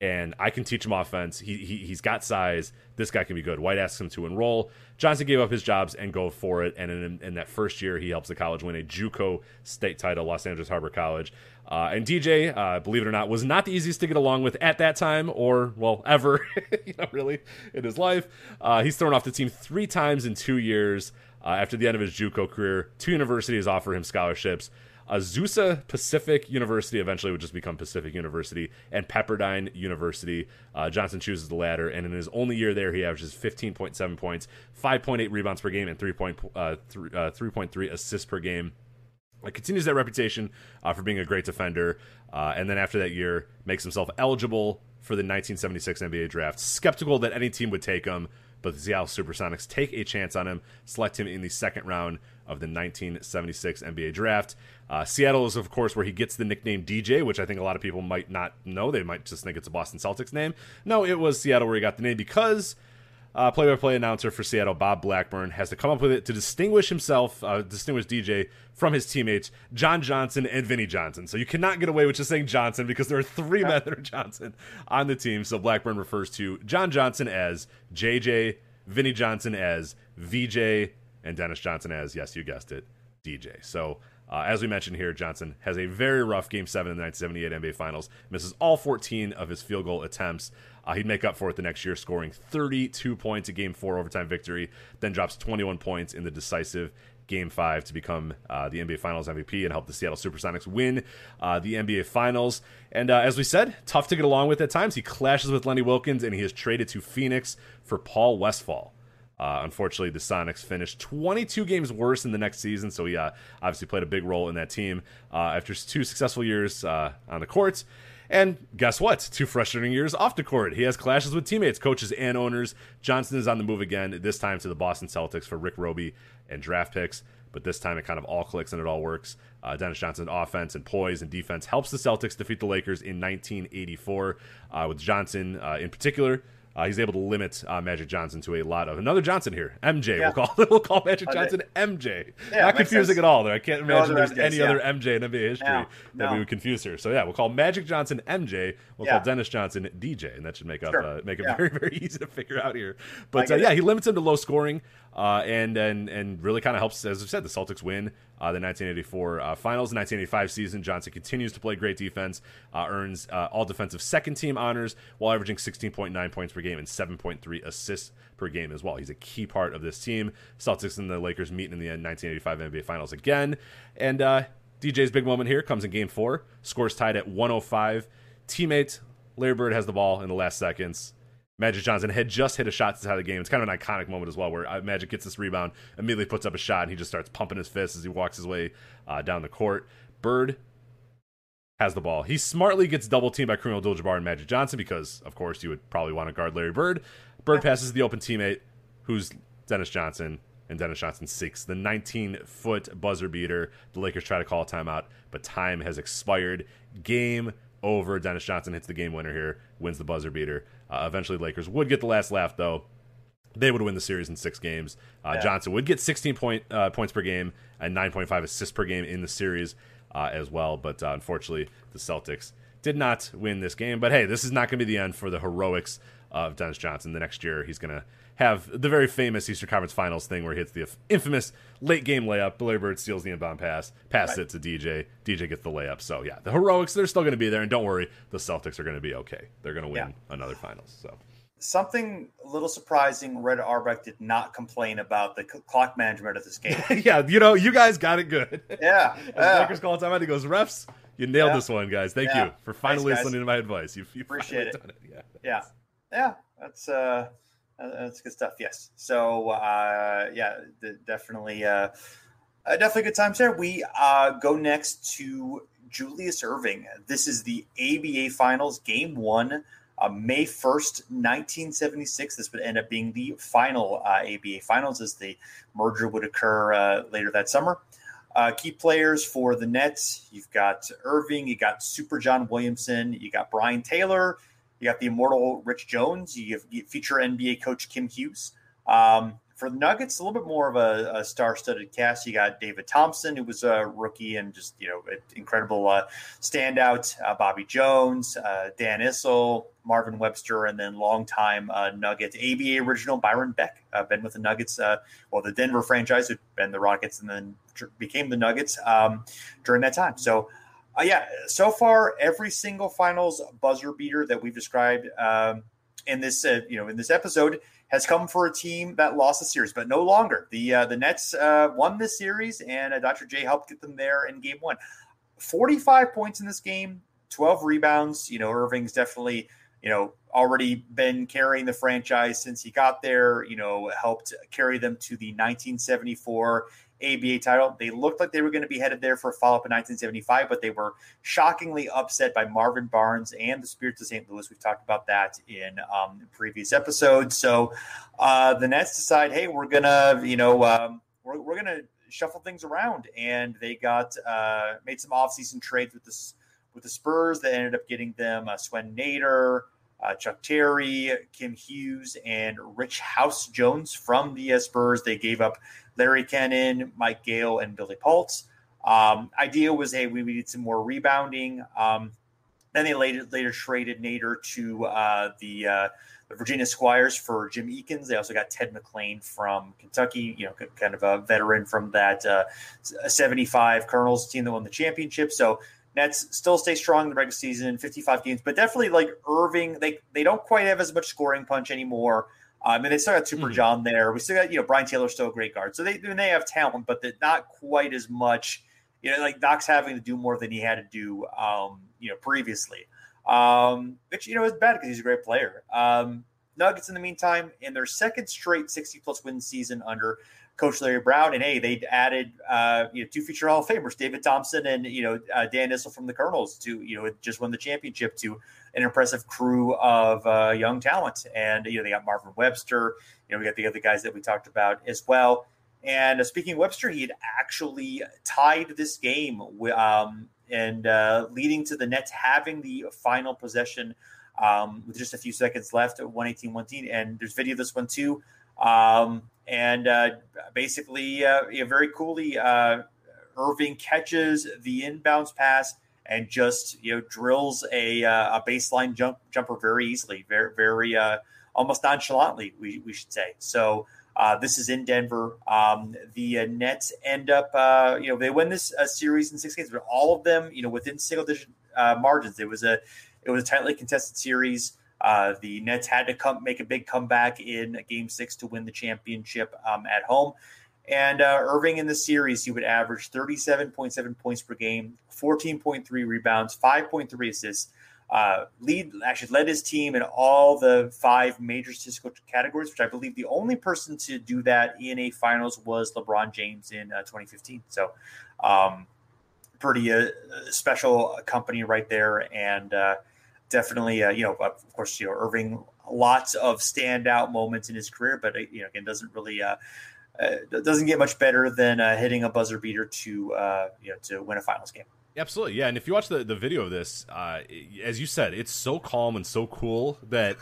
And I can teach him offense. He, he he's got size. This guy can be good. White asks him to enroll. Johnson gave up his jobs and go for it. And in, in that first year, he helps the college win a JUCO state title, Los Angeles Harbor College. Uh, and DJ, uh, believe it or not, was not the easiest to get along with at that time, or well, ever, you know, really in his life. Uh, he's thrown off the team three times in two years. Uh, after the end of his JUCO career, two universities offer him scholarships. Azusa Pacific University eventually would just become Pacific University, and Pepperdine University. Uh, Johnson chooses the latter, and in his only year there, he averages 15.7 points, 5.8 rebounds per game, and 3.3 uh, 3, uh, 3.3 assists per game. It continues that reputation uh, for being a great defender, and then after that year, makes himself eligible for the 1976 NBA draft. Skeptical that any team would take him, but the Seattle Supersonics take a chance on him, select him in the second round of the 1976 NBA draft. Uh, Seattle is, of course, where he gets the nickname DJ, which I think a lot of people might not know. They might just think it's a Boston Celtics name. No, it was Seattle where he got the name because uh, play-by-play announcer for Seattle, Bob Blackburn, has to come up with it to distinguish himself, uh, distinguish DJ from his teammates, John Johnson and Vinny Johnson. So you cannot get away with just saying Johnson because there are three men that are Johnson on the team. So Blackburn refers to John Johnson as JJ, Vinny Johnson as VJ, and Dennis Johnson as, yes, you guessed it, DJ. So uh, as we mentioned here, Johnson has a very rough Game 7 in the 1978 NBA Finals, misses all 14 of his field goal attempts. Uh, he'd make up for it the next year, scoring 32 points a Game 4 overtime victory, then drops 21 points in the decisive Game 5 to become uh, the NBA Finals MVP and help the Seattle Supersonics win uh, the NBA Finals. And uh, as we said, tough to get along with at times. He clashes with Lenny Wilkens and he is traded to Phoenix for Paul Westphal. Uh, unfortunately, the Sonics finished 22 games worse in the next season, so he uh, obviously played a big role in that team uh, after two successful years uh, on the court. And guess what? Two frustrating years off the court. He has clashes with teammates, coaches, and owners. Johnson is on the move again, this time to the Boston Celtics for Rick Robey and draft picks. But this time it kind of all clicks and it all works. Uh, Dennis Johnson's offense and poise and defense helps the Celtics defeat the Lakers in 1984, uh, with Johnson uh, in particular uh, he's able to limit uh, Magic Johnson to a lot of another Johnson here. MJ, yeah. we'll call we'll call Magic Johnson MJ. Yeah, Not confusing sense. at all. There, I can't imagine no there's any yeah. other MJ in NBA history no, that no. we would confuse her. So yeah, we'll call Magic Johnson MJ. We'll call Dennis Johnson DJ, and that should make up sure. uh, make it very very easy to figure out here. But uh, yeah, he limits him to low scoring, uh, and and and really kind of helps, as I said, the Celtics win uh, the 1984 uh, finals. 1985 season, Johnson continues to play great defense, uh, earns uh, all defensive second team honors while averaging 16.9 points per game and 7.3 assists per game as well. He's a key part of this team. Celtics and the Lakers meet in the 1985 NBA finals again. And uh, DJ's big moment here comes in game four, scores tied at 105. Teammate Larry Bird has the ball in the last seconds. Magic Johnson had just hit a shot to tie the game. It's kind of an iconic moment as well, where uh, Magic gets this rebound, immediately puts up a shot, and he just starts pumping his fists as he walks his way uh, down the court. Bird has the ball. He smartly gets double teamed by Kareem Abdul-Jabbar and Magic Johnson because, of course, you would probably want to guard Larry Bird. Bird passes the open teammate, who's Dennis Johnson, and Dennis Johnson sinks the 19 foot buzzer beater. The Lakers try to call a timeout, but time has expired. Game over. Dennis Johnson hits the game winner here, wins the buzzer beater. Uh, eventually, Lakers would get the last laugh, though. They would win the series in six games. Uh, yeah. Johnson would get 16 point, uh, points per game and 9.5 assists per game in the series uh, as well. But uh, unfortunately, the Celtics did not win this game. But hey, this is not going to be the end for the heroics of Dennis Johnson. The next year, he's going to have the very famous Eastern Conference Finals thing where he hits the infamous late game layup. Larry Bird steals the inbound pass, passes right. it to DJ. DJ gets the layup. So yeah, the heroics they're still going to be there, and don't worry, the Celtics are going to be okay. They're going to win yeah. another Finals. So something a little surprising. Red Auerbach did not complain about the clock management of this game. yeah, you know, you guys got it good. Yeah, As yeah. Lakers call timeout, he goes, refs. You nailed yeah. this one, guys. Thank yeah. you for finally Thanks, listening to my advice. You, you appreciate it. it. Yeah, yeah, yeah. That's uh, that's good stuff. Yes. So uh, yeah, definitely, uh, uh, definitely good times there. We uh, go next to Julius Erving. This is the ABA Finals, Game One, uh, May first, nineteen seventy six. This would end up being the final uh, ABA Finals, as the merger would occur uh, later that summer. Uh, key players for the Nets, you've got Erving, you got Super John Williamson, you got Brian Taylor, you got the immortal Rich Jones. You, have, you feature NBA coach Kim Hughes. Um, for the Nuggets, a little bit more of a, a, star-studded cast. You got David Thompson, who was a rookie and just you know incredible uh, standout. Uh, Bobby Jones, uh, Dan Issel, Marvin Webster, and then longtime uh, Nuggets ABA original Byron Beck, uh, been with the Nuggets, uh, well the Denver franchise, who'd been the Rockets and then became the Nuggets um, during that time. So uh, yeah, so far every single finals buzzer beater that we've described um, in this uh, you know in this episode has come for a team that lost the series, but no longer. The uh, the Nets uh, won this series, and uh, Dr. J helped get them there in Game One. Forty five points in this game, twelve rebounds. You know, Erving's definitely you know already been carrying the franchise since he got there. You know, helped carry them to the 1974 ABA title. They looked like they were going to be headed there for a follow up in 1975, but they were shockingly upset by Marvin Barnes and the Spirits of St. Louis. We've talked about that in um, previous episodes. So uh, the Nets decide, hey, we're gonna, you know, um, we're, we're gonna shuffle things around, and they got uh, made some offseason trades with the with the Spurs that ended up getting them uh, Swen Nater. Uh, Chuck Terry, Kim Hughes, and Rich House Jones from the uh, Spurs. They gave up Larry Cannon, Mike Gale, and Billy Paultz. Um, idea was, hey, we needed some more rebounding. Um, then they later later traded Nater to uh, the, uh, the Virginia Squires for Jim Eakins. They also got Ted McClain from Kentucky, you know, kind of a veteran from that uh, 75 Colonels team that won the championship. So Nets still stay strong in the regular season, 55 games, but definitely like Erving, they they don't quite have as much scoring punch anymore. I um, mean, they still got Super mm-hmm. John there. We still got, you know, Brian Taylor still a great guard. So they they have talent, but not quite as much. You know, like Doc's having to do more than he had to do, um, you know, previously. Um, which you know is bad because he's a great player. Um, Nuggets, in the meantime, in their second straight 60 plus win season under Coach Larry Brown, and hey, they added uh, you know two future Hall of Famers, David Thompson and you know uh, Dan Issel from the Colonels, to you know just won the championship to an impressive crew of uh, young talent, and you know they got Marvin Webster, you know we got the other guys that we talked about as well. And uh, speaking of Webster, he had actually tied this game, um, and uh, leading to the Nets having the final possession um, with just a few seconds left, at 118 118. And there's video of this one too. Um, and uh, basically, uh, very coolly, uh, Erving catches the inbounds pass and just you know drills a, uh, a baseline jump jumper very easily, very very uh, almost nonchalantly, we, we should say. So Uh, this is in Denver. Um, the uh, Nets end up, uh, you know, they win this uh, series in six games, but all of them, you know, within single digit margins. It was a it was a tightly contested series. The Nets had to come make a big comeback in Game Six to win the championship um, at home. And Erving in the series, he would average 37.7 points per game, 14.3 rebounds, 5.3 assists uh, lead actually led his team in all the five major statistical categories, which I believe the only person to do that in a finals was LeBron James in uh, 2015. So, um, pretty uh, special company right there, and uh, definitely, uh, you know, of course, you know, Erving, lots of standout moments in his career, but uh, you know, again, doesn't really. Uh, doesn't get much better than hitting a buzzer beater to you know to win a finals game. Absolutely, yeah. And if you watch the, the video of this, uh, as you said, it's so calm and so cool that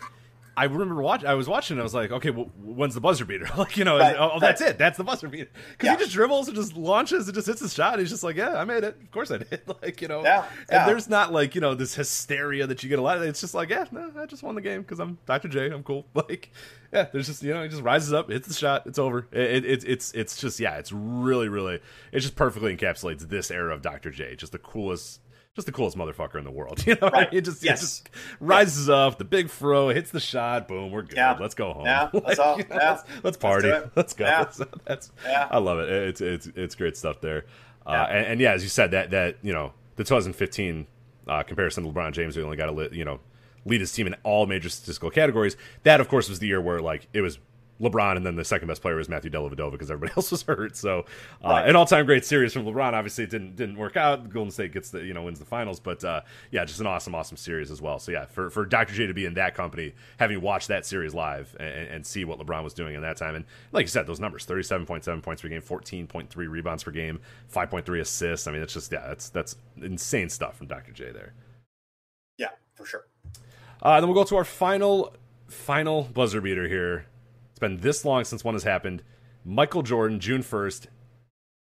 I remember watch. I was watching. And I was like, okay, well, when's the buzzer beater? like, you know, right, oh, right. that's it. That's the buzzer beater. Because yeah. he just dribbles and just launches and just hits his shot. He's just like, yeah, I made it. Of course I did. like, you know, yeah, yeah. and there's not like you know this hysteria that you get a lot. of It's just like, yeah, no, I just won the game because I'm Dr. J. I'm cool. Like, yeah, there's just you know, he just rises up, hits the shot, it's over. It, it, it's it's just yeah, it's really really it just perfectly encapsulates this era of Dr. J. Just the coolest just the coolest motherfucker in the world. You know, right. it just yes. just rises yeah. up, the big fro hits the shot, boom, we're good. Yeah. Let's go home. Yeah, like, all. You know, let's, let's, party. Let's, let's go. That's, that's. I love it. It's it's it's great stuff there. Uh. And, and, yeah, as you said, that that you know the 2015 uh, comparison to LeBron James, we only got to you know lead his team in all major statistical categories. That, of course, was the year where like it was LeBron, and then the second best player was Matthew Dellavedova because everybody else was hurt. So, uh, right. an all-time great series from LeBron. Obviously, it didn't didn't work out. Golden State gets the you know wins the finals, but uh, yeah, just an awesome, awesome series as well. So yeah, for for Dr. J to be in that company, having watched that series live and, and see what LeBron was doing in that time, and like you said, those numbers: thirty-seven point seven points per game, fourteen point three rebounds per game, five point three assists. I mean, it's just yeah, that's that's insane stuff from Dr. J there. Yeah, for sure. Uh, then we'll go to our final final buzzer beater here. It's been this long since one has happened. Michael Jordan, June 1st,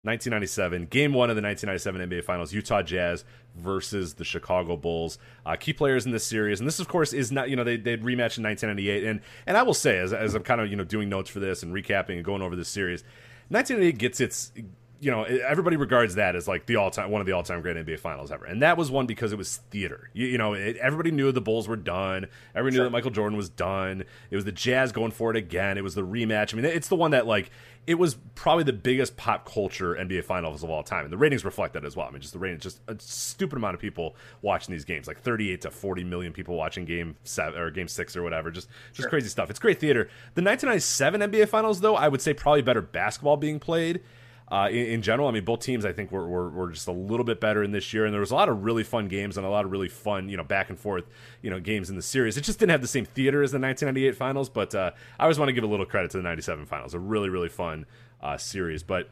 1997, game one of the 1997 NBA Finals, Utah Jazz versus the Chicago Bulls. Uh, key players in this series, and this, of course, is not, you know, they, they'd rematch in 1998. And, and I will say, as, as I'm kind of, you know, doing notes for this and recapping and going over this series, 1998 gets its you know, everybody regards that as like the all time one of the all time great NBA finals ever, and that was one because it was theater. You, you know, it, everybody knew the Bulls were done. Everybody sure. knew that Michael Jordan was done. It was the Jazz going for it again. It was the rematch. I mean, it's the one that like it was probably the biggest pop culture NBA finals of all time, and the ratings reflect that as well. I mean, just the ratings, just a stupid amount of people watching these games, like 38 to 40 million people watching game seven or game six or whatever. Just just sure. crazy stuff. It's great theater. The 1997 NBA finals, though, I would say probably better basketball being played uh, in, in, general. I mean, both teams I think were, were, were just a little bit better in this year, and there was a lot of really fun games and a lot of really fun, you know, back and forth, you know, games in the series. It just didn't have the same theater as the 1998 finals, but uh, I always want to give a little credit to the 97 finals. A really really fun uh, series, but.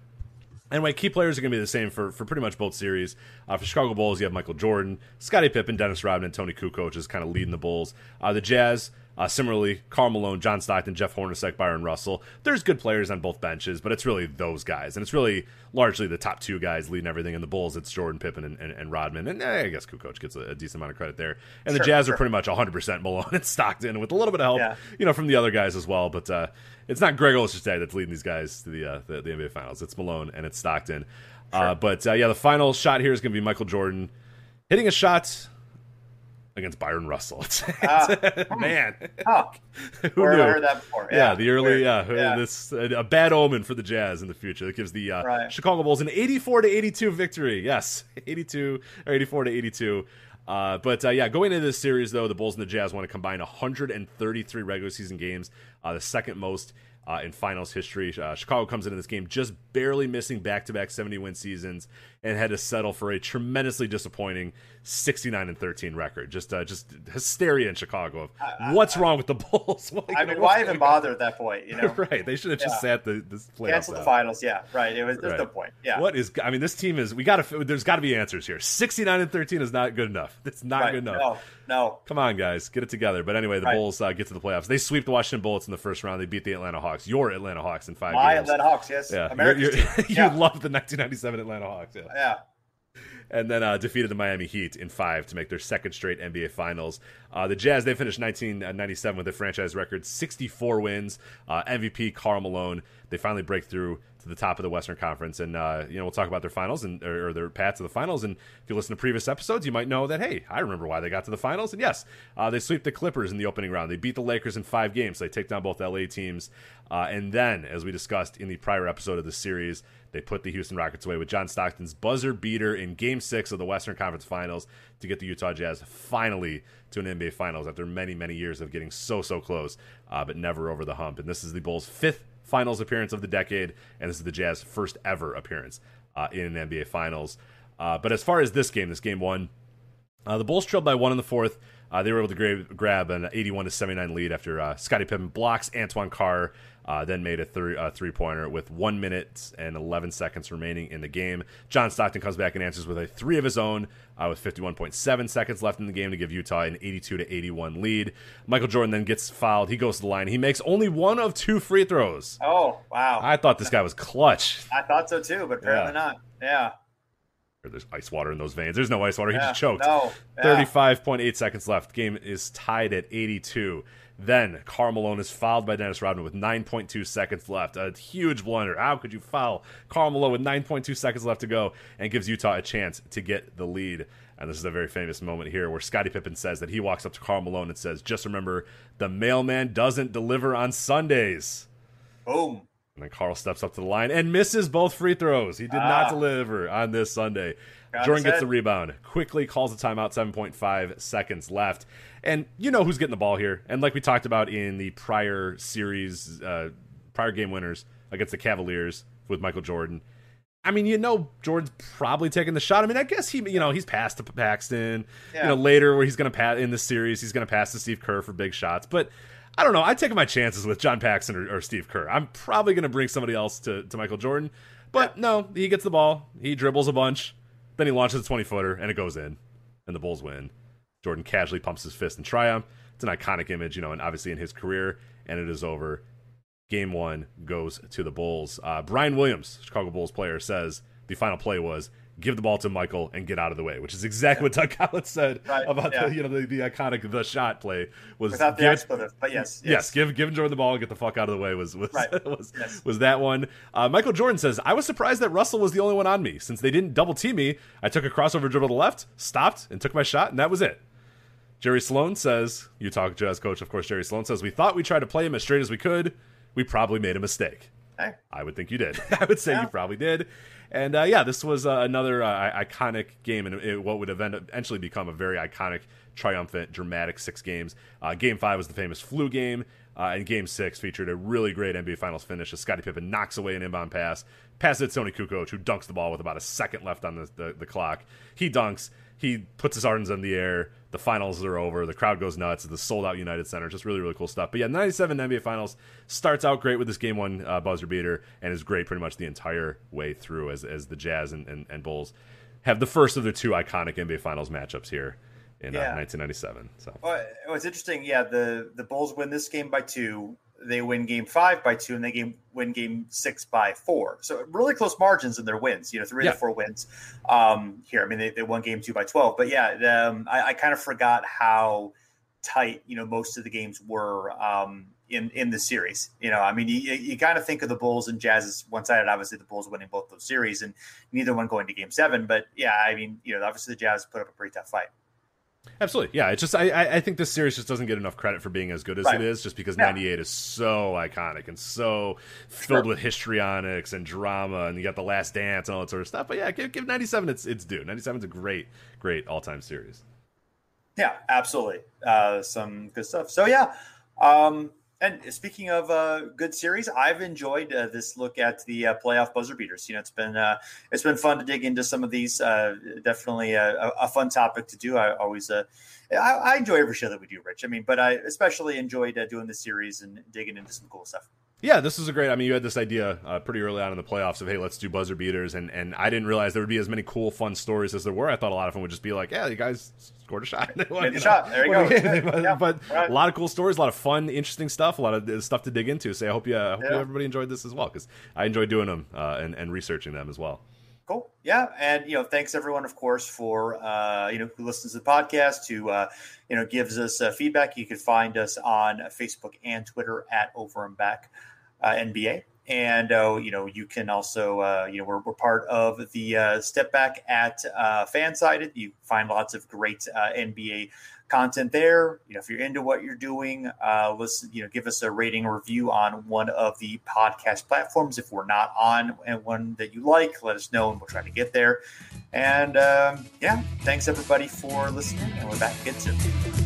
Anyway, key players are going to be the same for, for pretty much both series. Uh, for Chicago Bulls, you have Michael Jordan, Scottie Pippen, Dennis Rodman, and Toni Kukoc is kind of leading the Bulls. Uh, the Jazz, uh, similarly, Karl Malone, John Stockton, Jeff Hornacek, Bryon Russell. There's good players on both benches, but it's really those guys, and it's really largely the top two guys leading everything. In the Bulls, it's Jordan, Pippen, and, and, and Rodman, and eh, I guess Kukoc gets a, a, decent amount of credit there. And sure, the Jazz sure. are pretty much 100 percent Malone and Stockton, with a little bit of help, yeah. you know, from the other guys as well. But uh, it's not Greg Ostertag that's leading these guys to the, uh, the, the NBA Finals. It's Malone and it's Stockton. Uh, sure. but uh, yeah, the final shot here is going to be Michael Jordan hitting a shot against Bryon Russell. uh, man, oh, who knew? I heard that before. Yeah, yeah the early yeah, yeah. this a bad omen for the Jazz in the future. It gives the uh, right. Chicago Bulls an 84 to 82 victory. Yes, 82 or 84 to 82. Uh, but uh, yeah, going into this series though, the Bulls and the Jazz want to combine 133 regular season games, uh, the second most uh, in finals history. Uh, Chicago comes into this game just barely missing back to back 70 win seasons and had to settle for a tremendously disappointing 69 and 13 record. Just uh, just hysteria in Chicago of I, what's I, wrong with the Bulls. like, I mean, why even bother at that point? You know, right? They should have just yeah. sat the this cancel the finals. Yeah, right. It was there's right. no point. Yeah. What is? I mean, this team is. We got to. There's got to be answers here. 69 and 13 is not good enough. It's not right. good enough. No, no. Come on, guys, get it together. But anyway, the right. Bulls uh, get to the playoffs. They sweep the Washington Bullets in the first round. They beat the Atlanta Hawks. Your Atlanta Hawks in five. My games. Atlanta Hawks. Yes. Yeah. You're, you're, you yeah. love the 1997 Atlanta Hawks. Yeah. Yeah. and then uh, defeated the Miami Heat in five to make their second straight NBA Finals. Uh, the Jazz they finished 1997 with a franchise record 64 wins. Uh, MVP Karl Malone. They finally break through to the top of the Western Conference, and uh, you know we'll talk about their finals and or, their path to the finals. And if you listen to previous episodes, you might know that hey, I remember why they got to the finals. And yes, uh, they sweep the Clippers in the opening round. They beat the Lakers in five games. They take down both LA teams, uh, and then as we discussed in the prior episode of the series, they put the Houston Rockets away with John Stockton's buzzer beater in Game Six of the Western Conference Finals to get the Utah Jazz finally to an NBA Finals after many many years of getting so so close, uh, but never over the hump. And this is the Bulls' fifth finals appearance of the decade, and this is the Jazz' first ever appearance uh, in an NBA Finals. Uh, but as far as this game, this game one, uh, the Bulls trailed by one in the fourth. Uh, they were able to grab, grab an 81 to 79 lead after uh, Scottie Pippen blocks Antoine Carr uh, then made a three, uh, three pointer with one minute and 11 seconds remaining in the game. John Stockton comes back and answers with a three of his own uh, with 51.7 seconds left in the game to give Utah an 82 to 81 lead. Michael Jordan then gets fouled. He goes to the line. He makes only one of two free throws. Oh, wow. I thought this guy was clutch. I thought so too, but apparently yeah. not. Yeah. There's ice water in those veins. There's no ice water. He yeah, just choked. No. Yeah. 35.8 seconds left. Game is tied at 82. Then Karl Malone is fouled by Dennis Rodman with 9.2 seconds left. A huge blunder. How could you foul Karl Malone with 9.2 seconds left to go and gives Utah a chance to get the lead? And this is a very famous moment here where Scottie Pippen says that he walks up to Karl Malone and says, Just remember, the mailman doesn't deliver on Sundays. Boom. And then Karl steps up to the line and misses both free throws. He did ah. not deliver on this Sunday. Jordan gets the rebound, quickly calls the timeout, 7.5 seconds left. And you know who's getting the ball here. And like we talked about in the prior series, uh, prior game winners against the Cavaliers with Michael Jordan. I mean, you know, Jordan's probably taking the shot. I mean, I guess he, you know, he's passed to Paxson. Yeah. You know, later where he's going to pass in the series, he's going to pass to Steve Kerr for big shots. But I don't know. I take my chances with John Paxson or, or Steve Kerr. I'm probably going to bring somebody else to, to Michael Jordan. But yeah. no, he gets the ball. He dribbles a bunch. Then he launches a 20 footer and it goes in. And the Bulls win. Jordan casually pumps his fist in triumph. It's an iconic image, you know, and obviously in his career, and it is over. Game one goes to the Bulls. Uh, Brian Williams, Chicago Bulls player, says the final play was give the ball to Michael and get out of the way, which is exactly what Doug Collins said right. about yeah. the you know the, the, iconic the shot play was without the expletive, but yes, yes, yes, give give Jordan the ball and get the fuck out of the way was was right. was, yes. was that one. Uh, Michael Jordan says I was surprised that Russell was the only one on me since they didn't double team me. I took a crossover dribble to the left, stopped, and took my shot, and that was it. Jerry Sloan says, Utah Jazz coach, of course, Jerry Sloan says, we thought we tried to play him as straight as we could. We probably made a mistake. Hey. I would think you did. I would say yeah. you probably did. And uh, yeah, this was uh, another uh, iconic game and what would eventually become a very iconic, triumphant, dramatic six games. Uh, game five was the famous flu game. Uh, and game six featured a really great NBA Finals finish as Scottie Pippen knocks away an inbound pass, passes it to Toni Kukoc, who dunks the ball with about a second left on the, the, the clock. He dunks, he puts his arms in the air, the finals are over. The crowd goes nuts. The sold out United Center. Just really, really cool stuff. But yeah, 97 NBA Finals starts out great with this game one uh, buzzer beater and is great pretty much the entire way through as, as the Jazz and, and, and Bulls have the first of the two iconic NBA Finals matchups here in uh, yeah. uh, 1997. So well, what's interesting, yeah, the the Bulls win this game by two they win game five by two and they game, win game six by four. So really close margins in their wins, you know, three yeah. to four wins um, here. I mean, they, they won game two by 12, but yeah, um, I, I, kind of forgot how tight, you know, most of the games were um, in, in the series. You know, I mean, you, you kind of think of the Bulls and Jazz as one sided, obviously the Bulls winning both those series and neither one going to game seven, but yeah, I mean, you know, obviously the Jazz put up a pretty tough fight. Absolutely, yeah. It's just I I think this series just doesn't get enough credit for being as good as right. it is, just because '98 is so iconic and so filled sure. with histrionics and drama, and you got the Last Dance and all that sort of stuff. But yeah, give, give '97 its its due. '97 is a great, great all time series. Yeah, absolutely. Uh, some good stuff. So yeah, um, and speaking of uh, good series, I've enjoyed uh, this look at the uh, playoff buzzer beaters. You know, it's been uh, it's been fun to dig into some of these. Uh, definitely a, a, fun topic to do. I always uh, I, I, enjoy every show that we do, Rich. I mean, but I especially enjoyed doing the series and digging into some cool stuff. Yeah, this is a great. I mean, you had this idea uh, pretty early on in the playoffs of hey, let's do buzzer beaters, and and I didn't realize there would be as many cool, fun stories as there were. I thought a lot of them would just be like, yeah, you guys scored a shot, a shot. There you go. but, yeah, but right. a lot of cool stories, a lot of fun, interesting stuff, a lot of uh, stuff to dig into. So I hope you, I hope yeah. you everybody enjoyed this as well because I enjoy doing them uh, and and researching them as well. Cool. Yeah, and you know, thanks everyone, of course, for uh, you know who listens to the podcast, who uh, you know gives us uh, feedback. You can find us on Facebook and Twitter at Over and Back uh, NBA, and uh, you know you can also uh, you know we're, we're part of the uh, Step Back at uh, Fansided. You find lots of great uh, NBA content there. You know, if you're into what you're doing, uh, listen, you know, give us a rating review on one of the podcast platforms. If we're not on and one that you like, let us know and we'll try to get there. And um, yeah, thanks everybody for listening, and we're back again soon.